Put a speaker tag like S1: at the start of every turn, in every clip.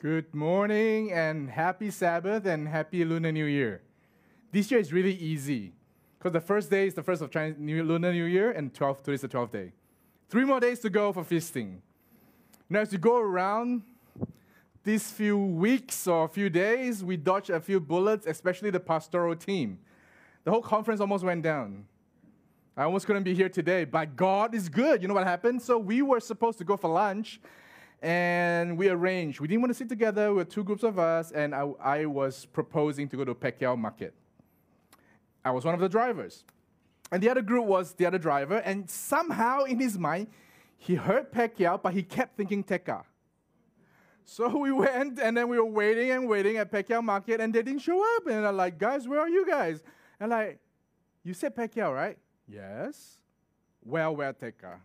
S1: Good morning and happy Sabbath and happy Lunar New Year. This year is really easy because the first day is the first of Chinese New, Lunar New Year and 12th, today is the 12th day. Three more days to go for feasting. Now, as you go around these few weeks or a few days, we dodged a few bullets, especially the pastoral team. The whole conference almost went down. I almost couldn't be here today, but God is good. You know what happened? So we were supposed to go for lunch and we arranged. We didn't want to sit together. We were two groups of us, and I, I was proposing to go to Pek Market. I was one of the drivers. And the other group was the other driver, and somehow in his mind, he heard Pek but he kept thinking Tekka. So we went, and then we were waiting and waiting at Pek Market, and they didn't show up. And I'm like, guys, where are you guys? And like, you said Pek right? Yes. Well, where Tekka?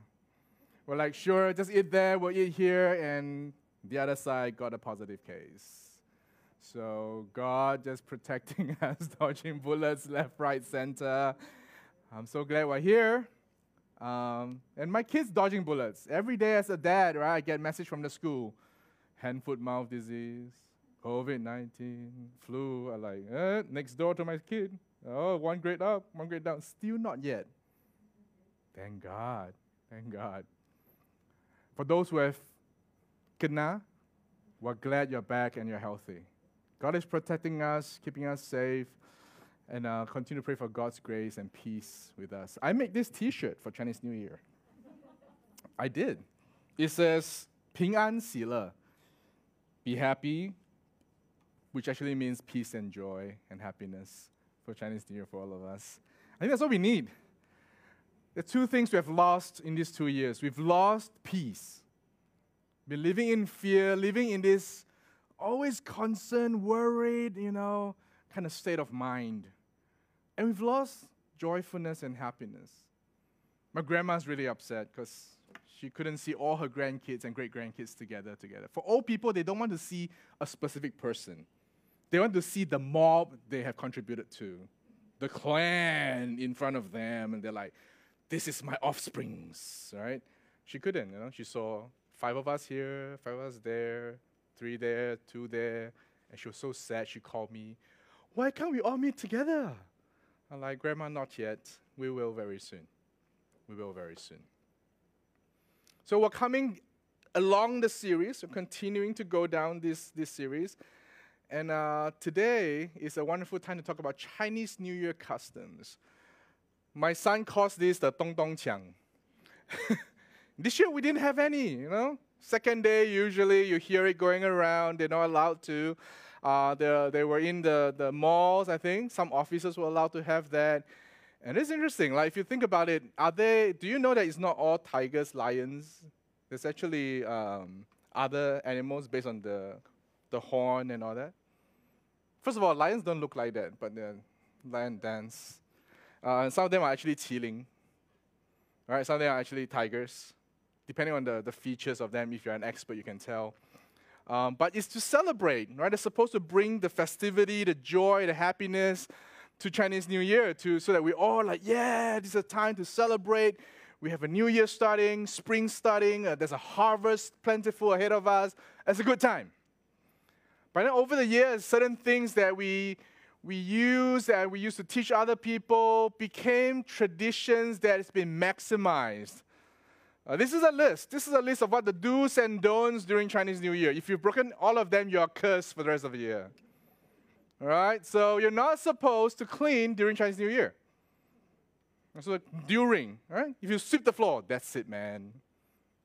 S1: We're like, sure, just eat there, we'll eat here, and the other side got a positive case. So God just protecting us, dodging bullets left, right, center. I'm so glad we're here. Um, and my kids dodging bullets. Every day as a dad, right, I get message from the school. Hand, foot, mouth disease, COVID-19, flu. I like, eh, next door to my kid. Oh, one grade up, one grade down. Still not yet. Thank God. Thank God. For those who have kena, we're glad you're back and you're healthy. God is protecting us, keeping us safe, and uh, continue to pray for God's grace and peace with us. I made this T-shirt for Chinese New Year. I did. It says "Ping An Xile," be happy, which actually means peace and joy and happiness for Chinese New Year for all of us. I think that's what we need. The two things we have lost in these two years. We've lost peace. Been living in fear, living in this always concerned, worried, you know, kind of state of mind. And we've lost joyfulness and happiness. My grandma's really upset because she couldn't see all her grandkids and great grandkids together together. For old people, they don't want to see a specific person. They want to see the mob they have contributed to, the clan in front of them, and they're like, this is my offsprings, right? She couldn't, you know. She saw five of us here, five of us there, three there, two there, and she was so sad. She called me, "Why can't we all meet together?" I'm like, "Grandma, not yet. We will very soon. We will very soon." So we're coming along the series. We're continuing to go down this this series. And uh, today is a wonderful time to talk about Chinese New Year customs. My son calls this the Dong Dong Qiang. this year we didn't have any, you know. Second day, usually you hear it going around. They're not allowed to. Uh, they were in the, the malls, I think. Some officers were allowed to have that. And it's interesting. Like if you think about it, are they? Do you know that it's not all tigers, lions? There's actually um, other animals based on the the horn and all that. First of all, lions don't look like that, but the lion dance. Uh, some of them are actually qilin. Right? Some of them are actually tigers. Depending on the, the features of them, if you're an expert, you can tell. Um, but it's to celebrate, right? It's supposed to bring the festivity, the joy, the happiness to Chinese New Year, to so that we all like, yeah, this is a time to celebrate. We have a new year starting, spring starting. Uh, there's a harvest plentiful ahead of us. It's a good time. But then over the years, certain things that we we use and we used to teach other people became traditions that has been maximized. Uh, this is a list. This is a list of what the do's and don'ts during Chinese New Year. If you've broken all of them, you're cursed for the rest of the year. All right? So you're not supposed to clean during Chinese New Year. So during, right? If you sweep the floor, that's it, man.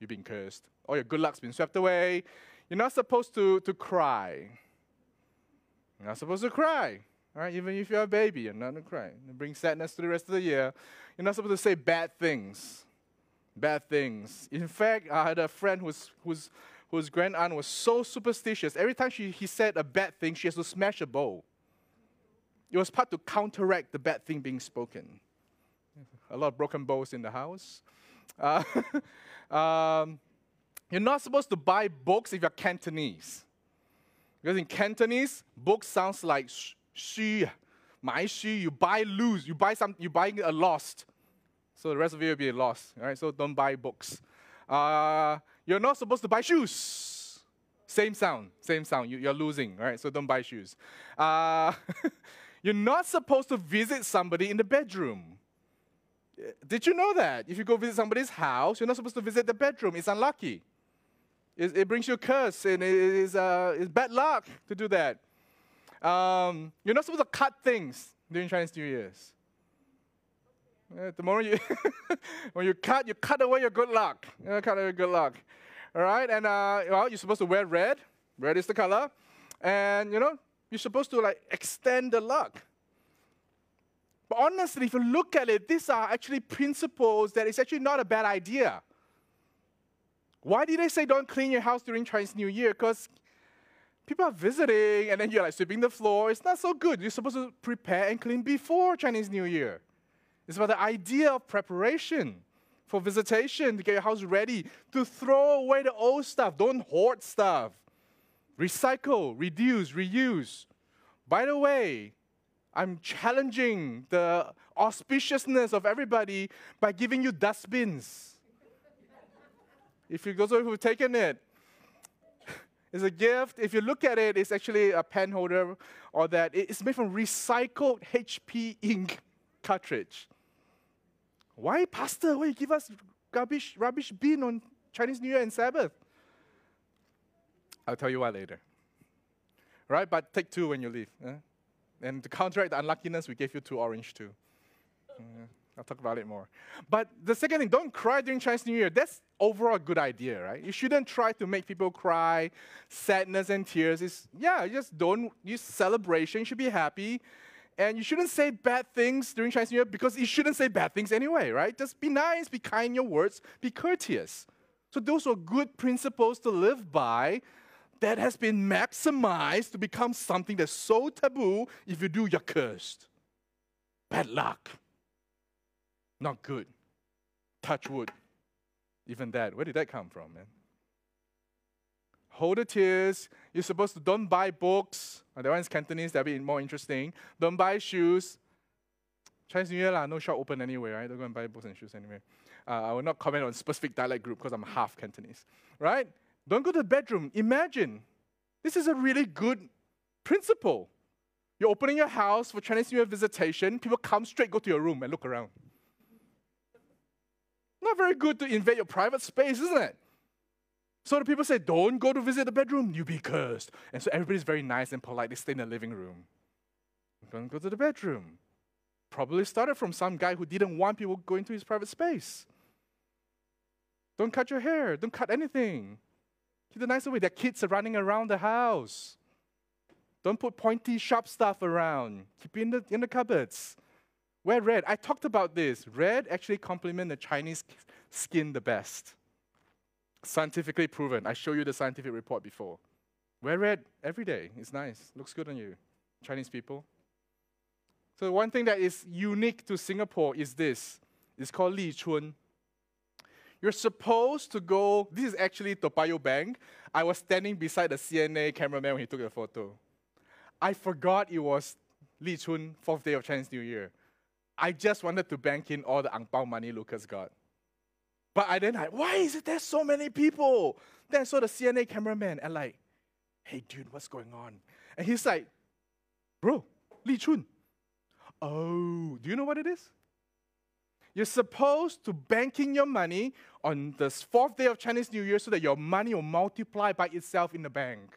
S1: You've been cursed. All your good luck's been swept away. You're not supposed to, to cry. You're not supposed to cry. Right? Even if you're a baby, you're not to cry. It brings sadness to the rest of the year. You're not supposed to say bad things. Bad things. In fact, I had a friend whose, whose, whose grand aunt was so superstitious. Every time she, he said a bad thing, she has to smash a bowl. It was part to counteract the bad thing being spoken. A lot of broken bowls in the house. Uh, um, you're not supposed to buy books if you're Cantonese. Because in Cantonese, book sounds like 虚 my shoe. you buy lose, you buy some, you buying a lost. So the rest of you will be a loss, all right? So don't buy books. Uh, you're not supposed to buy shoes. Same sound, same sound. You, are losing, all right? So don't buy shoes. Uh, you're not supposed to visit somebody in the bedroom. Did you know that? If you go visit somebody's house, you're not supposed to visit the bedroom. It's unlucky. It, it brings you a curse, and it is uh, it's bad luck to do that. Um, you're not supposed to cut things during Chinese New Year's. Uh, the moment you, when you cut, you cut away your good luck. You cut away your good luck. All right, and uh, well, you're supposed to wear red. Red is the color, and you know you're supposed to like extend the luck. But honestly, if you look at it, these are actually principles that is actually not a bad idea. Why did they say don't clean your house during Chinese New Year? Because people are visiting and then you're like sweeping the floor. It's not so good. You're supposed to prepare and clean before Chinese New Year. It's about the idea of preparation for visitation, to get your house ready, to throw away the old stuff. Don't hoard stuff. Recycle, reduce, reuse. By the way, I'm challenging the auspiciousness of everybody by giving you dustbins. if you those who've taken it, it's a gift. If you look at it, it's actually a pen holder or that. It's made from recycled HP ink cartridge. Why, Pastor? Why you give us garbage, rubbish bin on Chinese New Year and Sabbath? I'll tell you why later. Right? But take two when you leave. Eh? And to counteract the unluckiness, we gave you two orange too. Uh, I'll talk about it more. But the second thing, don't cry during Chinese New Year. That's overall a good idea, right? You shouldn't try to make people cry. Sadness and tears is, yeah, just don't use celebration. You should be happy. And you shouldn't say bad things during Chinese New Year because you shouldn't say bad things anyway, right? Just be nice, be kind in your words, be courteous. So those are good principles to live by that has been maximized to become something that's so taboo. If you do, you're cursed. Bad luck. Not good. Touch wood. Even that. Where did that come from, man? Hold the tears. You're supposed to don't buy books. Oh, that one's Cantonese, that'll be more interesting. Don't buy shoes. Chinese New Year, lah, no shop open anyway, right? Don't go and buy books and shoes anyway. Uh, I will not comment on specific dialect group because I'm half Cantonese, right? Don't go to the bedroom. Imagine. This is a really good principle. You're opening your house for Chinese New Year visitation. People come straight, go to your room and look around. Not very good to invade your private space, isn't it? So the people say, don't go to visit the bedroom, you be cursed. And so everybody's very nice and polite. They stay in the living room. Don't go to the bedroom. Probably started from some guy who didn't want people going to his private space. Don't cut your hair. Don't cut anything. Keep the nice way. There are kids are running around the house. Don't put pointy, sharp stuff around. Keep it in the, in the cupboards. Wear red. I talked about this. Red actually complements the Chinese skin the best. Scientifically proven. I showed you the scientific report before. Wear red every day. It's nice. Looks good on you. Chinese people. So one thing that is unique to Singapore is this. It's called Li Chun. You're supposed to go, this is actually Toa Payoh Bank. I was standing beside the CNA cameraman when he took the photo. I forgot it was Li Chun, fourth day of Chinese New Year. I just wanted to bank in all the ang pao money Lucas got. But I then like, why is it there so many people? Then I saw the CNA cameraman and like, hey dude, what's going on? And he's like, bro, Li Chun. Oh, do you know what it is? You're supposed to bank in your money on the fourth day of Chinese New Year so that your money will multiply by itself in the bank.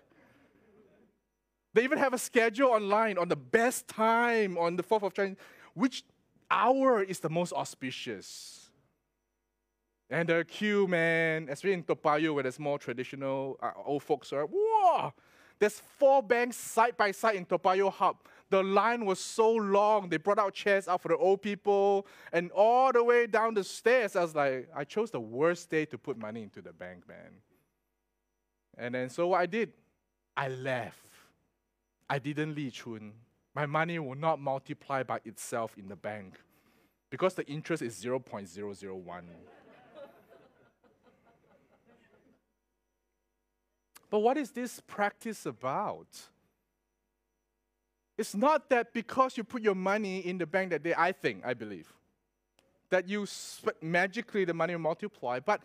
S1: They even have a schedule online on the best time on the fourth of Chinese, which hour is the most auspicious. And the queue, man, especially in Toa Payoh where there's more traditional uh, old folks are, whoa! There's four banks side by side in Toa Payoh Hub the line was so long. They brought out chairs out for the old people, and all the way down the stairs, I was like, I chose the worst day to put money into the bank, man. And then so what I did, I left. I didn't Li Chun. My money will not multiply by itself in the bank because the interest is 0.001. but what is this practice about? It's not that because you put your money in the bank that day, I think, I believe, that you magically the money will multiply. But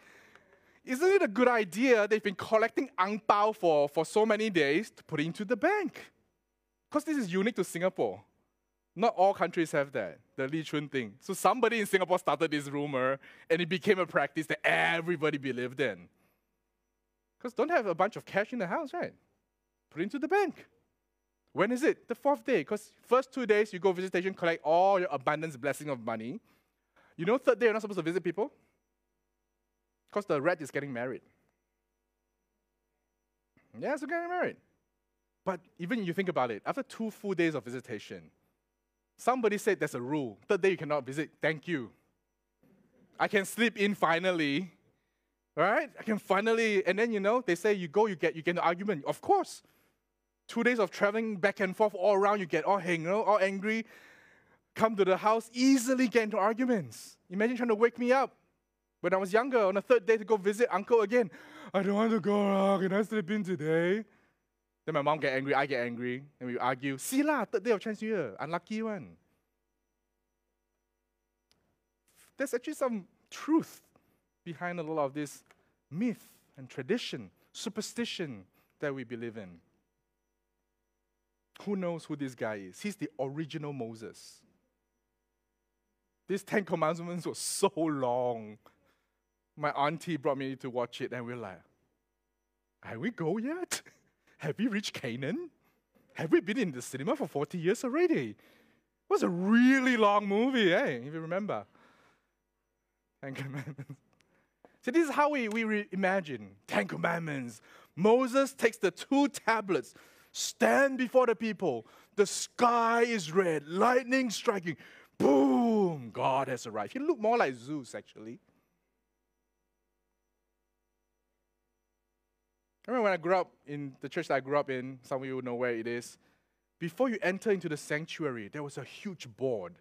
S1: isn't it a good idea they've been collecting ang pao for, for so many days to put into the bank? Because this is unique to Singapore. Not all countries have that, the Li Chun thing. So somebody in Singapore started this rumor, and it became a practice that everybody believed in. Because don't have a bunch of cash in the house, right? Put it into the bank. When is it? The fourth day. Because first two days you go visitation, collect all your abundance blessing of money. You know, third day you're not supposed to visit people? Because the rat is getting married. Yeah, so getting married. But even you think about it, after two full days of visitation, somebody said there's a rule. Third day you cannot visit. Thank you. I can sleep in finally. Right? I can finally, and then you know, they say you go, you get you get an argument. Of course. Two days of traveling back and forth all around, you get all hang, you know, all angry, come to the house, easily get into arguments. Imagine trying to wake me up when I was younger on the third day to go visit uncle again. I don't want to go. Can I sleep in today? Then my mom get angry, I get angry, and we argue. See lah, third day of Chinese New Year, unlucky one. There's actually some truth behind a lot of this myth and tradition, superstition that we believe in. Who knows who this guy is? He's the original Moses. These Ten Commandments were so long. My auntie brought me to watch it, and we we're like, are we go yet? Have we reached Canaan? Have we been in the cinema for 40 years already? It was a really long movie, eh? If you remember. Ten Commandments. So this is how we, we re- imagine Ten Commandments. Moses takes the two tablets, stand before the people. The sky is red, lightning striking. Boom! God has arrived. He looked more like Zeus, actually. I remember when I grew up in the church that I grew up in, some of you know where it is. Before you enter into the sanctuary, there was a huge board,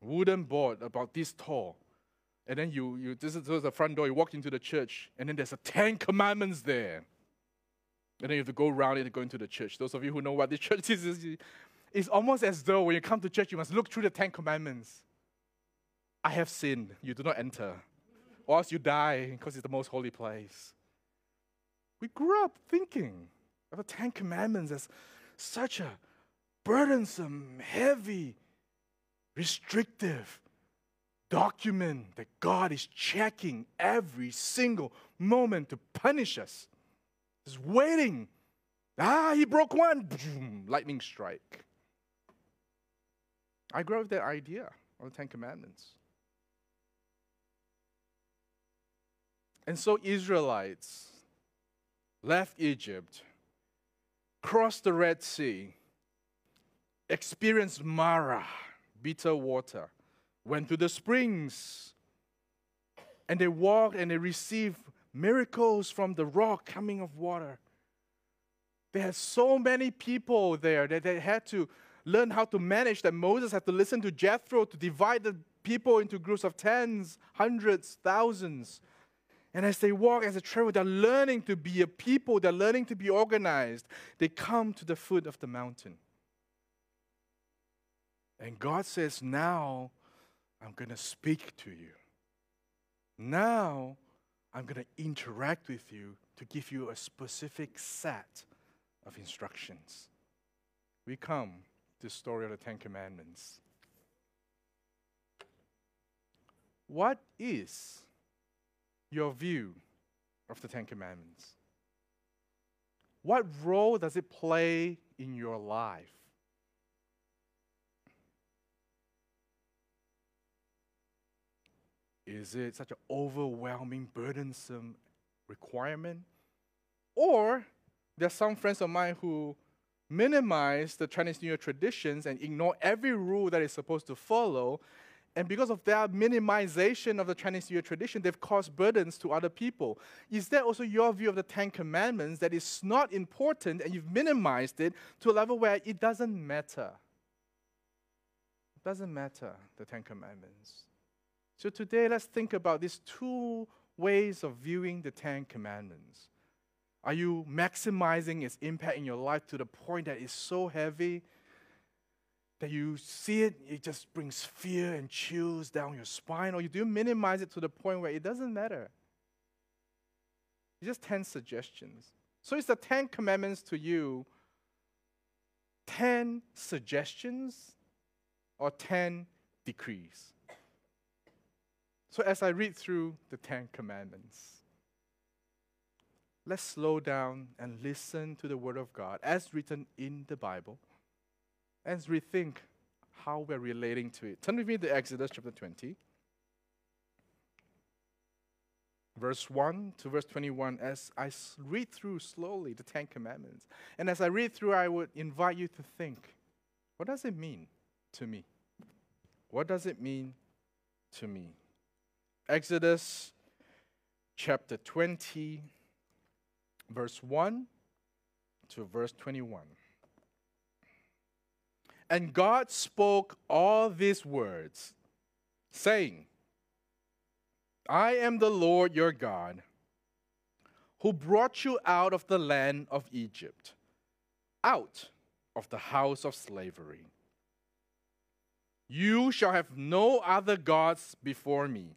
S1: wooden board about this tall. And then you, you this is, the front door, you walk into the church, and then there's a Ten Commandments there. And then you have to go around it and go into the church. Those of you who know what this church is, it's almost as though when you come to church, you must look through the Ten Commandments. I have sinned, you do not enter, or else you die because it's the most holy place. We grew up thinking of the Ten Commandments as such a burdensome, heavy, restrictive document that God is checking every single moment to punish us. Just waiting. Ah, he broke one. Boom, lightning strike. I grew up with that idea of the Ten Commandments. And so Israelites left Egypt, crossed the Red Sea, experienced Marah, bitter water, went to the springs, and they walked and they received miracles from the rock coming of water. They had so many people there that they had to learn how to manage that Moses had to listen to Jethro to divide the people into groups of tens, hundreds, thousands. And as they walk, as they travel, they're learning to be a people, they're learning to be organized. They come to the foot of the mountain. And God says, Now I'm going to speak to you. Now I'm going to interact with you to give you a specific set of instructions. We come to the story of the Ten Commandments. What is your view of the Ten Commandments? What role does it play in your life? Is it such an overwhelming, burdensome requirement? Or there are some friends of mine who minimize the Chinese New Year traditions and ignore every rule that is supposed to follow and because of their minimization of the Chinese New Year tradition, they've caused burdens to other people. Is that also your view of the Ten Commandments that is not important and you've minimized it to a level where it doesn't matter? It doesn't matter, the Ten Commandments. So today, let's think about these two ways of viewing the Ten Commandments. Are you maximizing its impact in your life to the point that it's so heavy that you see it, it just brings fear and chills down your spine, or you do minimize it to the point where it doesn't matter. It's just 10 suggestions. So it's the 10 commandments to you 10 suggestions or 10 decrees. So as I read through the 10 commandments, let's slow down and listen to the Word of God as written in the Bible and rethink how we're relating to it. Turn with me to Exodus chapter 20, verse 1 to verse 21, as I read through slowly the Ten Commandments. And as I read through, I would invite you to think what does it mean to me? What does it mean to me? Exodus chapter 20 verse 1 to verse 21. And God spoke all these words, saying, I am the Lord your God, who brought you out of the land of Egypt, out of the house of slavery. You shall have no other gods before me.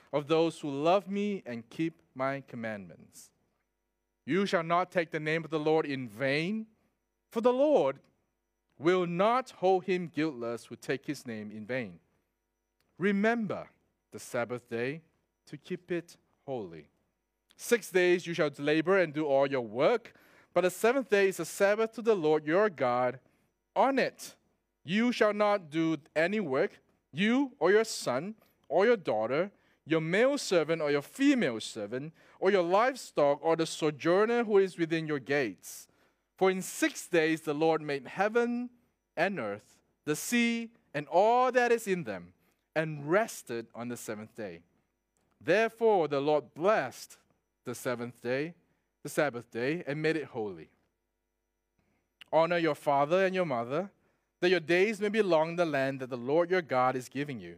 S1: of those who love me and keep my commandments. You shall not take the name of the Lord in vain, for the Lord will not hold him guiltless who take his name in vain. Remember the Sabbath day to keep it holy. Six days you shall labor and do all your work, but the seventh day is a Sabbath to the Lord your God. On it you shall not do any work, you or your son or your daughter your male servant or your female servant, or your livestock, or the sojourner who is within your gates. For in six days the Lord made heaven and earth, the sea, and all that is in them, and rested on the seventh day. Therefore the Lord blessed the seventh day, the Sabbath day, and made it holy. Honor your father and your mother, that your days may be long in the land that the Lord your God is giving you.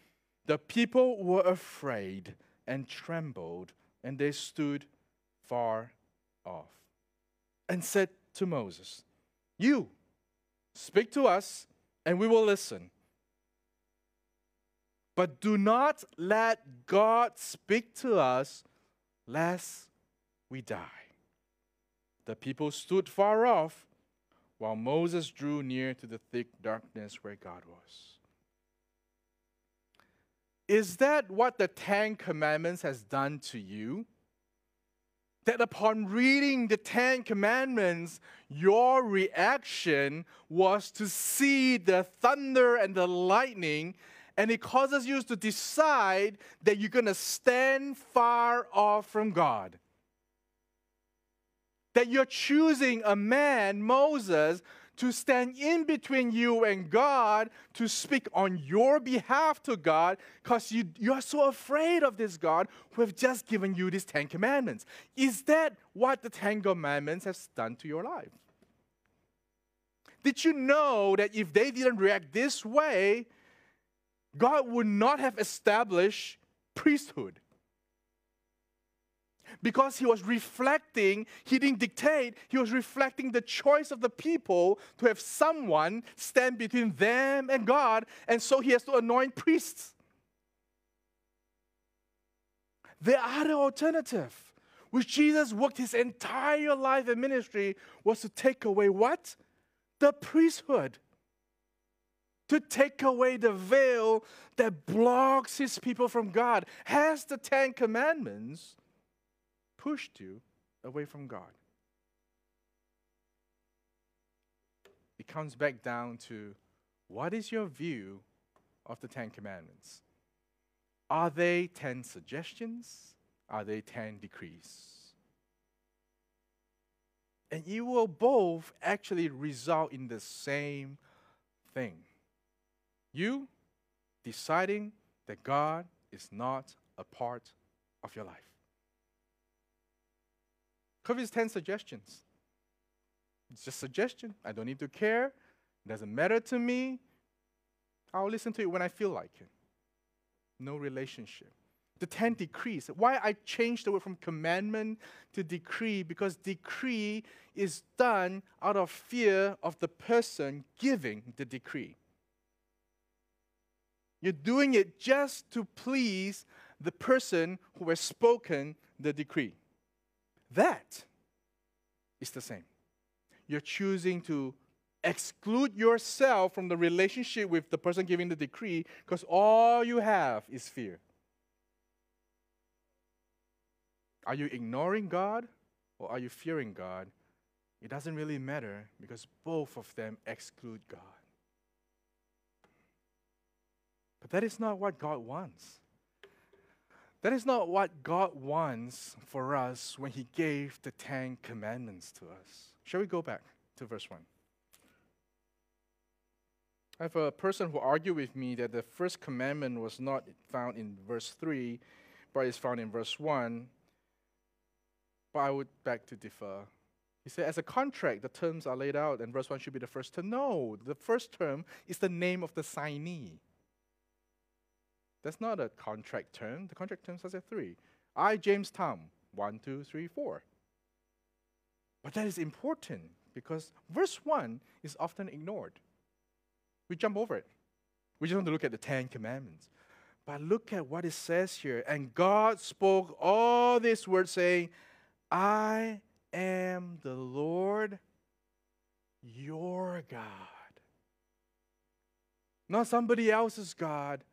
S1: the people were afraid and trembled, and they stood far off and said to Moses, You speak to us, and we will listen. But do not let God speak to us, lest we die. The people stood far off, while Moses drew near to the thick darkness where God was. Is that what the Ten Commandments has done to you? That upon reading the Ten Commandments, your reaction was to see the thunder and the lightning, and it causes you to decide that you're going to stand far off from God. That you're choosing a man, Moses, to stand in between you and God to speak on your behalf to God because you, you are so afraid of this God who have just given you these Ten Commandments. Is that what the Ten Commandments have done to your life? Did you know that if they didn't react this way, God would not have established priesthood? Because he was reflecting, he didn't dictate, he was reflecting the choice of the people to have someone stand between them and God, and so he has to anoint priests. The other alternative, which Jesus worked his entire life and ministry, was to take away what? The priesthood. To take away the veil that blocks his people from God. Has the Ten Commandments pushed you away from God. it comes back down to what is your view of the Ten Commandments? Are they 10 suggestions? Are they 10 decrees? And you will both actually result in the same thing. You deciding that God is not a part of your life. Because 10 suggestions. It's just suggestion. I don't need to care. It doesn't matter to me. I'll listen to it when I feel like it. No relationship. The 10 decrees. Why I changed the word from commandment to decree? Because decree is done out of fear of the person giving the decree. You're doing it just to please the person who has spoken the decree. That is the same. You're choosing to exclude yourself from the relationship with the person giving the decree because all you have is fear. Are you ignoring God or are you fearing God? It doesn't really matter because both of them exclude God. But that is not what God wants. That is not what God wants for us when He gave the Ten Commandments to us. Shall we go back to verse 1? I have a person who argued with me that the first commandment was not found in verse 3, but is found in verse 1. But I would beg to differ. He said, as a contract, the terms are laid out, and verse 1 should be the first term. No, the first term is the name of the signee. That's not a contract term. The contract term says three. I, James Tom, one, two, three, four. But that is important because verse 1 is often ignored. We jump over it. We just want to look at the Ten Commandments. But look at what it says here. And God spoke all these words, saying, I am the Lord your God. Not somebody else's God,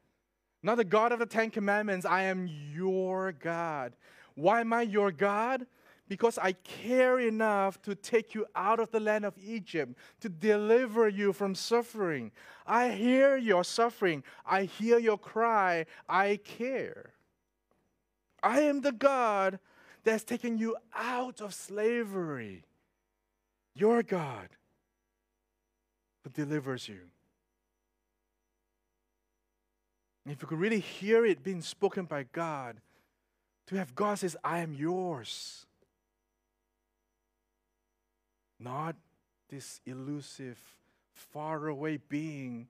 S1: not the God of the Ten Commandments. I am your God. Why am I your God? Because I care enough to take you out of the land of Egypt, to deliver you from suffering. I hear your suffering. I hear your cry. I care. I am the God that's taken you out of slavery. Your God who delivers you. If you could really hear it being spoken by God, to have God says, I am yours. Not this elusive, faraway being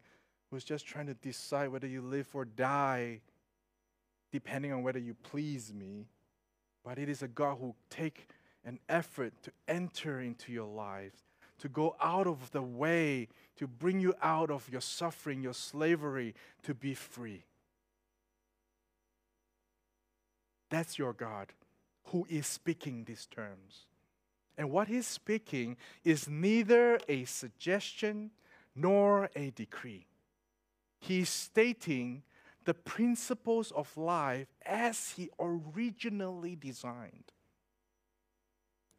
S1: who's just trying to decide whether you live or die, depending on whether you please me. But it is a God who take an effort to enter into your lives, to go out of the way, to bring you out of your suffering, your slavery, to be free. That's your God who is speaking these terms. And what he's speaking is neither a suggestion nor a decree. He's stating the principles of life as he originally designed.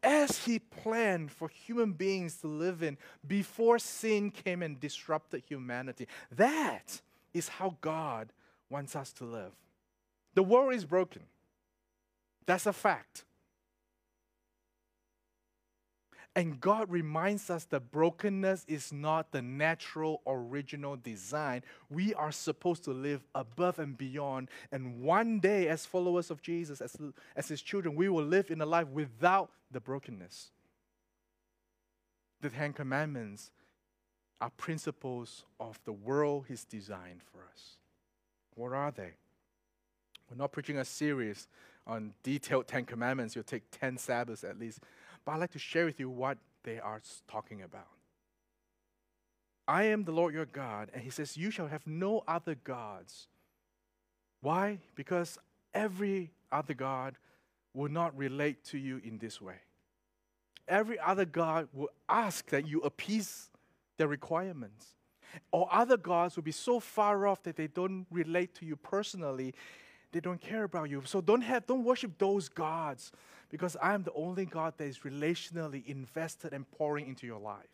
S1: As he planned for human beings to live in before sin came and disrupted humanity. That is how God wants us to live. The world is broken. That's a fact. And God reminds us that brokenness is not the natural, original design. We are supposed to live above and beyond. And one day, as followers of Jesus, as, as His children, we will live in a life without the brokenness. The Ten Commandments are principles of the world He's designed for us. What are they? We're not preaching a series on detailed Ten Commandments. You'll take 10 Sabbaths at least. But I'd like to share with you what they are talking about. I am the Lord your God, and he says, You shall have no other gods. Why? Because every other God will not relate to you in this way. Every other God will ask that you appease their requirements. Or other gods will be so far off that they don't relate to you personally they don't care about you. So don't have don't worship those gods because I am the only God that is relationally invested and pouring into your life.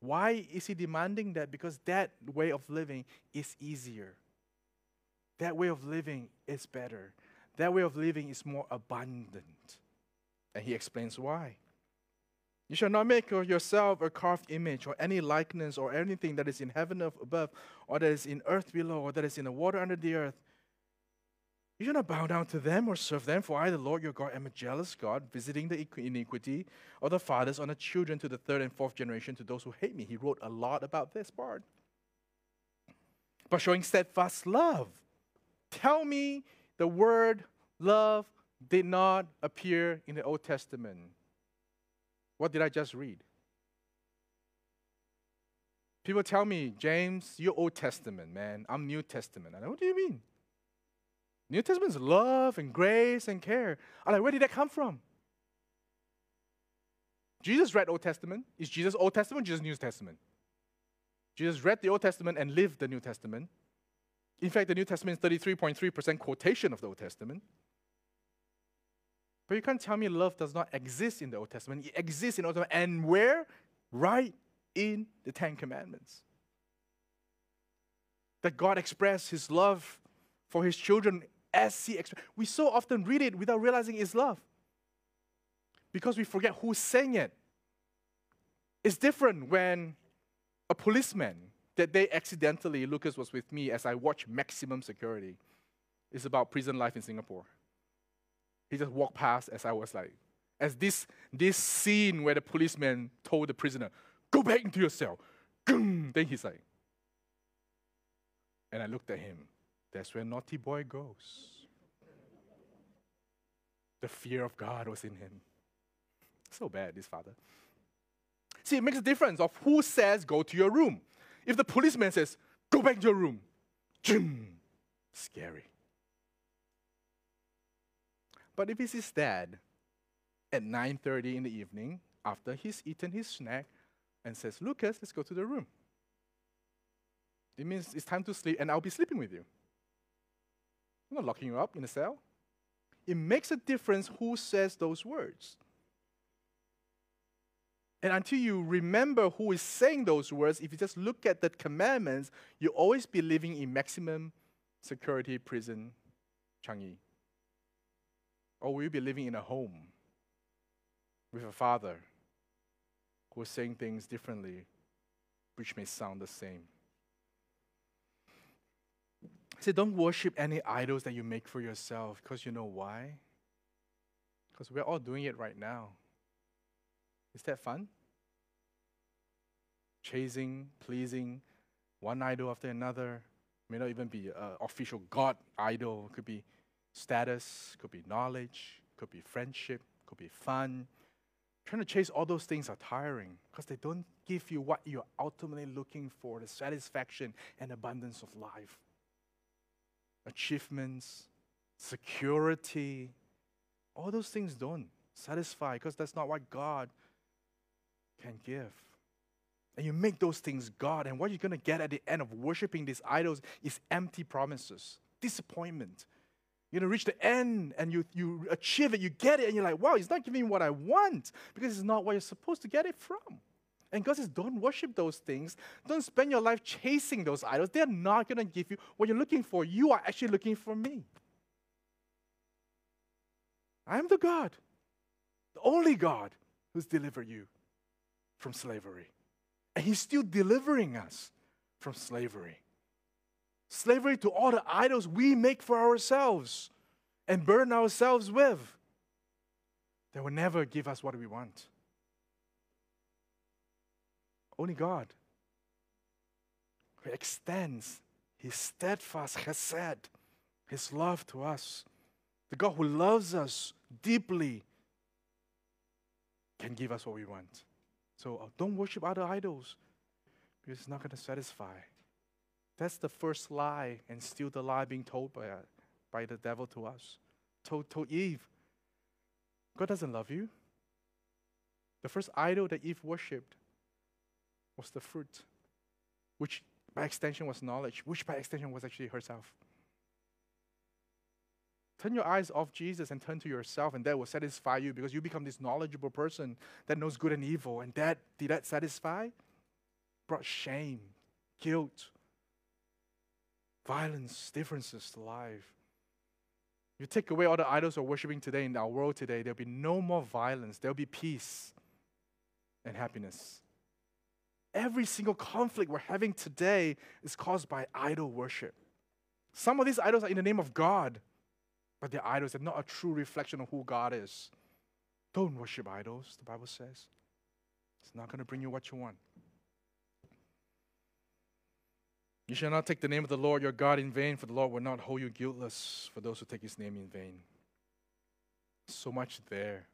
S1: Why is he demanding that? Because that way of living is easier. That way of living is better. That way of living is more abundant. And he explains why. You shall not make of yourself a carved image or any likeness or anything that is in heaven above or that is in earth below or that is in the water under the earth. You shall not bow down to them or serve them, for I, the Lord your God, am a jealous God, visiting the iniquity of the fathers on the children to the third and fourth generation to those who hate me. He wrote a lot about this part. But showing steadfast love. Tell me the word love did not appear in the Old Testament. What did I just read? People tell me, James, you're Old Testament, man. I'm New Testament. I, what do you mean? New Testament is love and grace and care. I'm like, where did that come from? Jesus read Old Testament. Is Jesus Old Testament? Or Jesus New Testament. Jesus read the Old Testament and lived the New Testament. In fact, the New Testament is 33.3% quotation of the Old Testament. But you can't tell me love does not exist in the Old Testament. It exists in the Old Testament. And where? Right in the Ten Commandments. That God expressed his love for his children as he expressed. We so often read it without realizing it's love. Because we forget who's saying it. It's different when a policeman, that day accidentally, Lucas was with me as I watched Maximum Security. It's about prison life in Singapore. He just walked past as I was like, as this, this scene where the policeman told the prisoner, go back into your cell. Then he's like, and I looked at him. That's where naughty boy goes. The fear of God was in him. So bad, this father. See, it makes a difference of who says go to your room. If the policeman says, go back to your room, scary. But if it's his dad at 9.30 in the evening, after he's eaten his snack, and says, Lucas, let's go to the room. It means it's time to sleep, and I'll be sleeping with you. I'm not locking you up in a cell. It makes a difference who says those words. And until you remember who is saying those words, if you just look at the commandments, you'll always be living in maximum security prison, Changi. Or will you be living in a home with a father who is saying things differently, which may sound the same? Say, don't worship any idols that you make for yourself, because you know why? Because we're all doing it right now. Is that fun? Chasing, pleasing, one idol after another. May not even be an official God idol. Could be status, could be knowledge, could be friendship, could be fun. Trying to chase all those things are tiring because they don't give you what you're ultimately looking for the satisfaction and abundance of life. Achievements, security, all those things don't satisfy because that's not what God can give. And you make those things God, and what you're going to get at the end of worshiping these idols is empty promises, disappointment, you're going to reach the end and you, you achieve it, you get it, and you're like, wow, it's not giving me what I want because it's not where you're supposed to get it from. And God says, don't worship those things. Don't spend your life chasing those idols. They're not going to give you what you're looking for. You are actually looking for me. I am the God, the only God who's delivered you from slavery. And He's still delivering us from slavery slavery to all the idols we make for ourselves and burden ourselves with that will never give us what we want. Only God who extends his steadfast chesed, his love to us, the God who loves us deeply, can give us what we want. So uh, don't worship other idols because it's not going to satisfy. That's the first lie, and still the lie being told by, uh, by the devil to us. Told, told Eve, God doesn't love you. The first idol that Eve worshipped was the fruit, which by extension was knowledge, which by extension was actually herself. Turn your eyes off Jesus and turn to yourself, and that will satisfy you because you become this knowledgeable person that knows good and evil. And that did that satisfy? brought shame, guilt, violence, differences to life. You take away all the idols we're worshiping today in our world today, there'll be no more violence, there'll be peace and happiness. Every single conflict we're having today is caused by idol worship. Some of these idols are in the name of God, but they're idols. They're not a true reflection of who God is. Don't worship idols, the Bible says. It's not going to bring you what you want. You shall not take the name of the Lord your God in vain, for the Lord will not hold you guiltless for those who take his name in vain. So much there.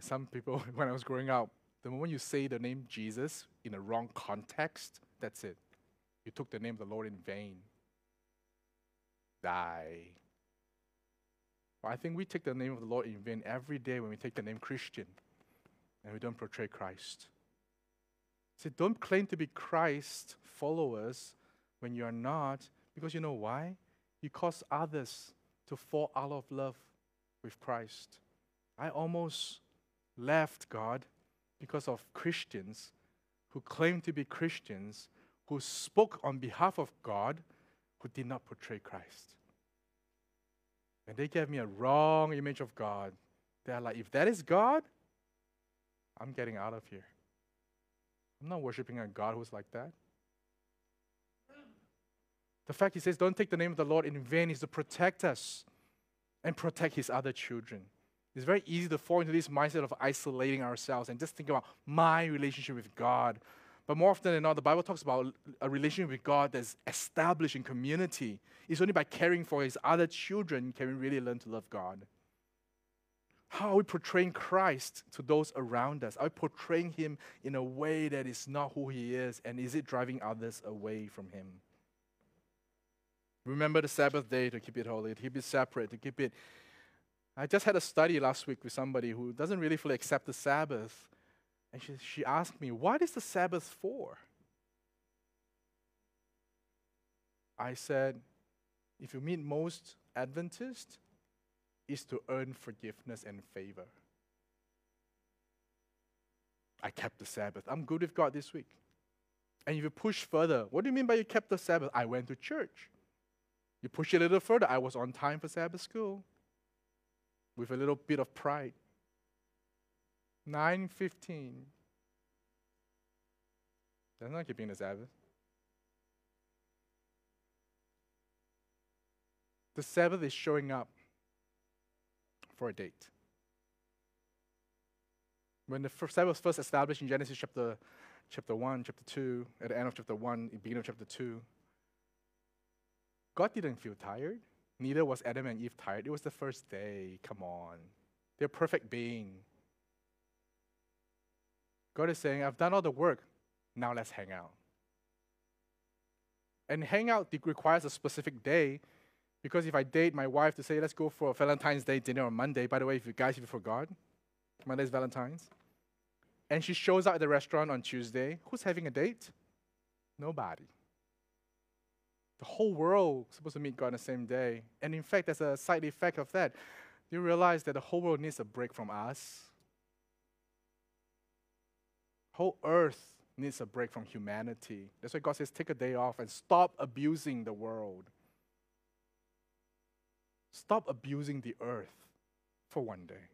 S1: Some people, when I was growing up, the moment you say the name Jesus in a wrong context, that's it. You took the name of the Lord in vain. Die. Well, I think we take the name of the Lord in vain every day when we take the name Christian and we don't portray Christ. See, don't claim to be Christ followers when you are not, because you know why? You cause others to fall out of love with Christ. I almost left God because of Christians who claimed to be Christians, who spoke on behalf of God, who did not portray Christ. And they gave me a wrong image of God. They're like, if that is God, I'm getting out of here. I'm not worshiping a God who's like that. The fact he says, don't take the name of the Lord in vain is to protect us and protect his other children. It's very easy to fall into this mindset of isolating ourselves and just think about my relationship with God. But more often than not, the Bible talks about a relationship with God that's established in community. It's only by caring for his other children can we really learn to love God. How are we portraying Christ to those around us? Are we portraying him in a way that is not who he is? And is it driving others away from him? Remember the Sabbath day to keep it holy, to keep it separate, to keep it. I just had a study last week with somebody who doesn't really fully accept the Sabbath. And she, she asked me, What is the Sabbath for? I said, If you meet most Adventists, is to earn forgiveness and favor. I kept the Sabbath. I'm good with God this week. And if you push further, what do you mean by you kept the Sabbath? I went to church. You push it a little further, I was on time for Sabbath school with a little bit of pride. 9:15. That's not keeping the Sabbath. The Sabbath is showing up for a date. When the Sabbath was first established in Genesis chapter, chapter 1, chapter 2, at the end of chapter 1, beginning of chapter 2, God didn't feel tired. Neither was Adam and Eve tired. It was the first day. Come on. They're perfect being. God is saying, I've done all the work. Now let's hang out. And hang out requires a specific day because if I date my wife to say, let's go for a Valentine's Day dinner on Monday, by the way, if you guys if you forgot, Monday's Valentine's. And she shows up at the restaurant on Tuesday, who's having a date? Nobody. The whole world is supposed to meet God on the same day. And in fact, there's a side effect of that. You realize that the whole world needs a break from us. Whole earth needs a break from humanity. That's why God says, take a day off and stop abusing the world. Stop abusing the earth for one day.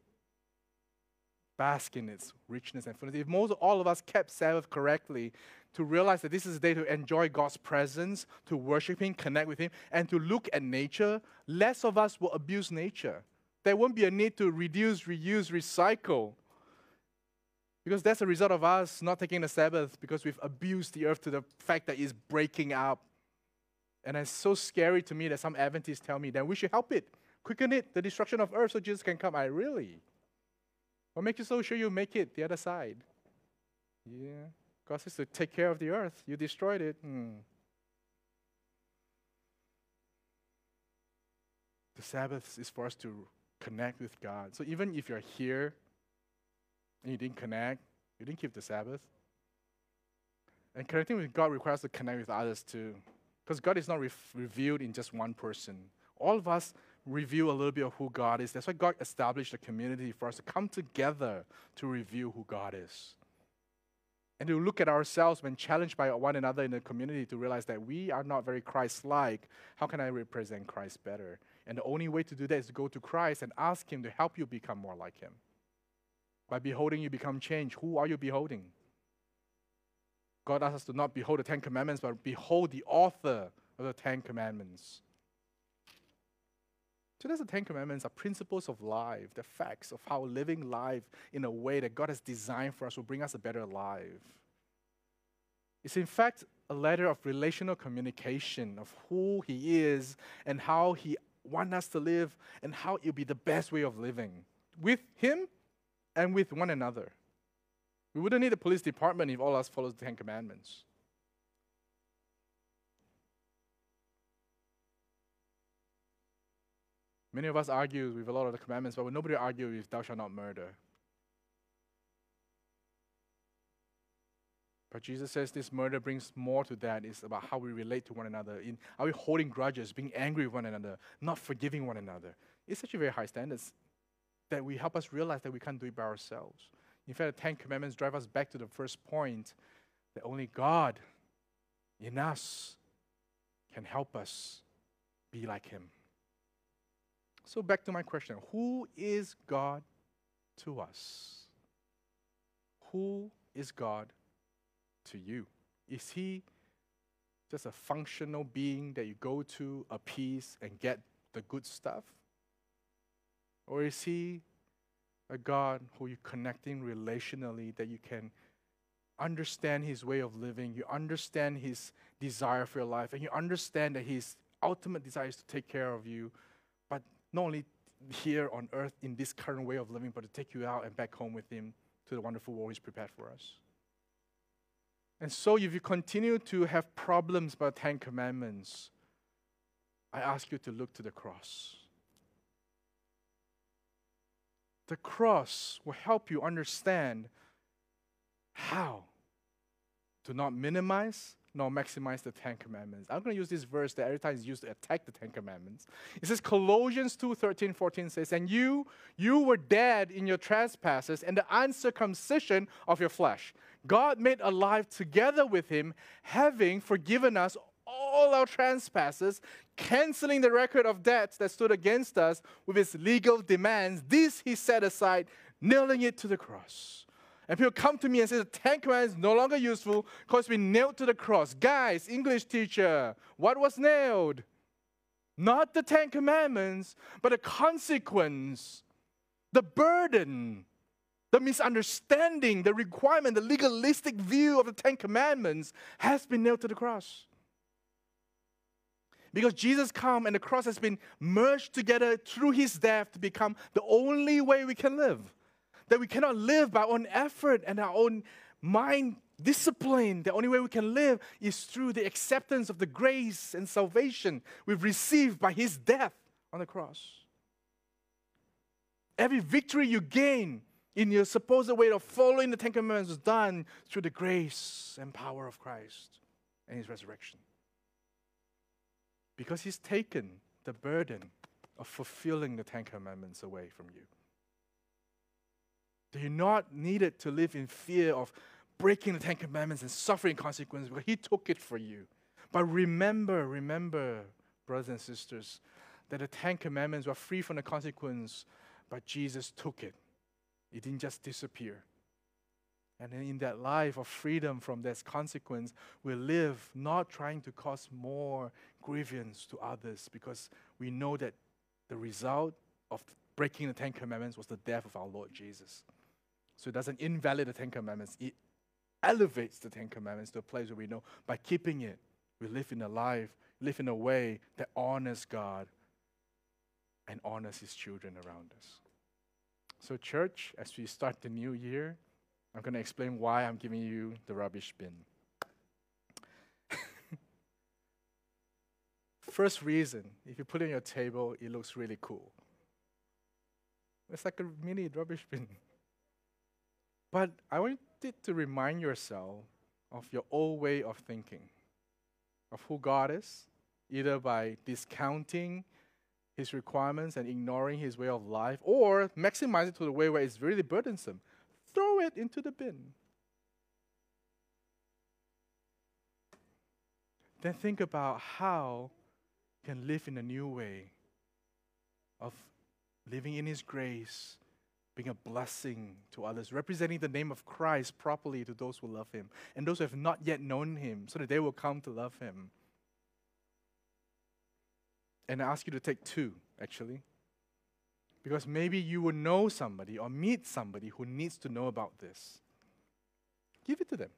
S1: Bask in its richness and fullness. If most all of us kept Sabbath correctly, to realize that this is a day to enjoy God's presence, to worship Him, connect with Him, and to look at nature, less of us will abuse nature. There won't be a need to reduce, reuse, recycle. Because that's a result of us not taking the Sabbath because we've abused the earth to the fact that it's breaking up and it's so scary to me that some Adventists tell me that we should help it, quicken it, the destruction of earth so Jesus can come. I really. What makes you so sure you make it the other side? Yeah. God says to take care of the earth. You destroyed it. Hmm. The Sabbath is for us to connect with God. So even if you're here and you didn't connect, you didn't keep the Sabbath. And connecting with God requires to connect with others too. Because God is not re- revealed in just one person. All of us reveal a little bit of who God is. That's why God established a community for us to come together to reveal who God is. and to look at ourselves when challenged by one another in the community to realize that we are not very Christ like. How can I represent Christ better? And the only way to do that is to go to Christ and ask Him to help you become more like Him. By beholding, you become changed. Who are you beholding? God asks us to not behold the Ten Commandments, but behold the author of the Ten Commandments. So that's the Ten Commandments are principles of life, the facts of how living life in a way that God has designed for us will bring us a better life. It's in fact a letter of relational communication of who He is and how He wants us to live and how it'll be the best way of living with Him and with one another. We wouldn't need a police department if all of us followed the Ten Commandments. Many of us argue with a lot of the commandments, but nobody argues with thou shalt not murder. But Jesus says this murder brings more to that. It's about how we relate to one another. In, are we holding grudges, being angry with one another, not forgiving one another? It's such a very high standards that we help us realize that we can't do it by ourselves. In fact, the Ten Commandments drive us back to the first point that only God in us can help us be like Him. So, back to my question Who is God to us? Who is God to you? Is He just a functional being that you go to, appease, and get the good stuff? Or is He a God who you're connecting relationally that you can understand His way of living, you understand His desire for your life, and you understand that His ultimate desire is to take care of you not only here on earth in this current way of living, but to take you out and back home with Him to the wonderful world He's prepared for us. And so, if you continue to have problems about Ten Commandments, I ask you to look to the cross. The cross will help you understand how to not minimize nor maximize the Ten Commandments. I'm going to use this verse that every time is used to attack the Ten Commandments. It says Colossians 2 13, 14 says, And you, you were dead in your trespasses and the uncircumcision of your flesh. God made alive together with him, having forgiven us all our trespasses, canceling the record of debts that stood against us with its legal demands. This he set aside, nailing it to the cross. And people come to me and say the Ten Commandments is no longer useful because it's nailed to the cross. Guys, English teacher, what was nailed? Not the Ten Commandments, but the consequence, the burden, the misunderstanding, the requirement, the legalistic view of the Ten Commandments has been nailed to the cross. Because Jesus come and the cross has been merged together through his death to become the only way we can live that we cannot live by our own effort and our own mind discipline. The only way we can live is through the acceptance of the grace and salvation we've received by His death on the cross. Every victory you gain in your supposed way of following the Ten Commandments is done through the grace and power of Christ and His resurrection. Because He's taken the burden of fulfilling the Ten Commandments away from you. That you're not needed to live in fear of breaking the Ten Commandments and suffering consequences because He took it for you. But remember, remember, brothers and sisters, that the Ten Commandments were free from the consequence, but Jesus took it. It didn't just disappear. And in that life of freedom from this consequence, we live not trying to cause more grievance to others because we know that the result of breaking the Ten Commandments was the death of our Lord Jesus. So it doesn't invalidate the Ten Commandments, it elevates the Ten Commandments to a place where we know by keeping it, we live in a life, live in a way that honors God and honors His children around us. So, church, as we start the new year, I'm going to explain why I'm giving you the rubbish bin. First reason, if you put it on your table, it looks really cool. It's like a mini rubbish bin. But I wanted to remind yourself of your old way of thinking, of who God is, either by discounting his requirements and ignoring his way of life, or maximize it to the way where it's really burdensome. Throw it into the bin. Then think about how you can live in a new way of living in his grace being a blessing to others, representing the name of Christ properly to those who love Him and those who have not yet known Him, so that they will come to love Him. And I ask you to take two, actually. Because maybe you will know somebody or meet somebody who needs to know about this. Give it to them.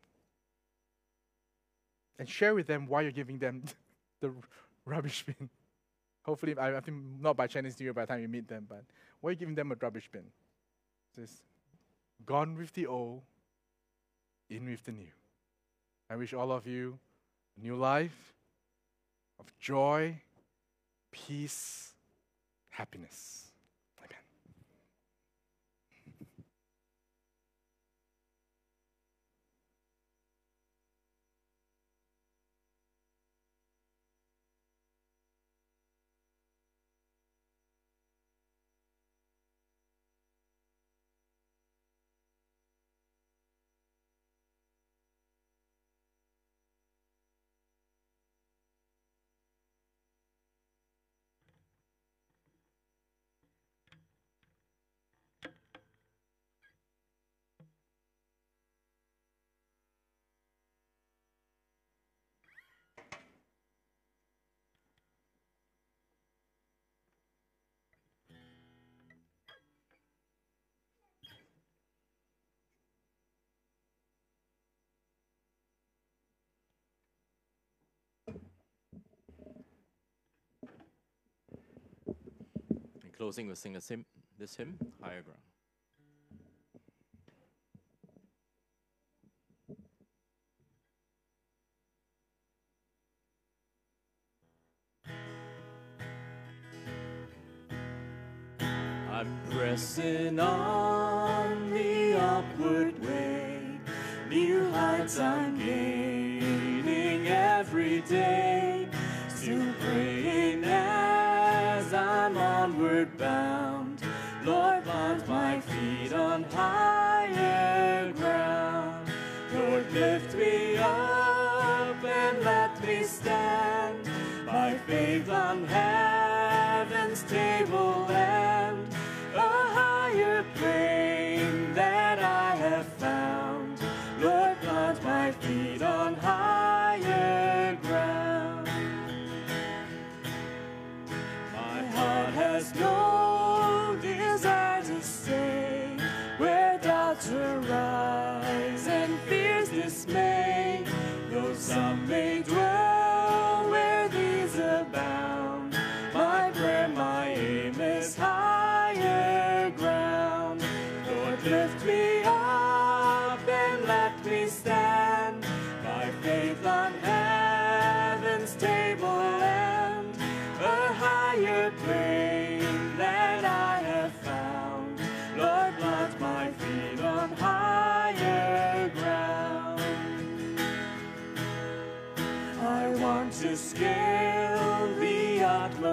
S1: And share with them why you're giving them the rubbish bin. Hopefully, I, I think not by Chinese New Year by the time you meet them, but why are you giving them a rubbish bin? Says, gone with the old, in with the new. I wish all of you a new life of joy, peace, happiness.
S2: Closing, we'll sing hymn, this hymn, Higher Ground. I'm pressing on the upward way, new heights I'm gaining every day, Lord, plant my feet on higher ground. Lord, lift me up and let me stand by faith on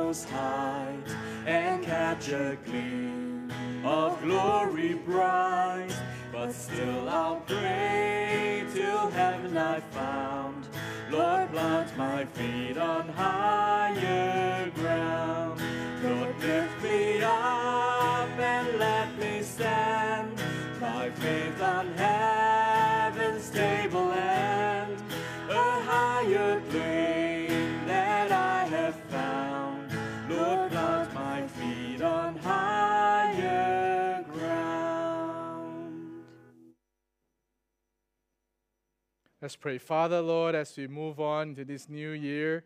S2: and catch a gleam of glory bright. But still I'll pray till heaven I found. Lord, plant my feet on higher ground. Lord, lift me up and let me stand my faith on
S1: Let's pray. Father, Lord, as we move on to this new year,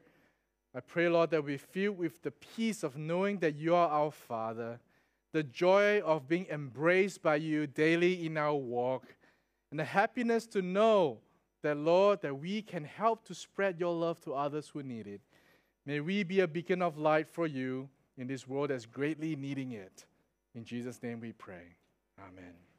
S1: I pray, Lord, that we feel with the peace of knowing that you are our Father, the joy of being embraced by you daily in our walk, and the happiness to know that, Lord, that we can help to spread your love to others who need it. May we be a beacon of light for you in this world that's greatly needing it. In Jesus' name we pray. Amen.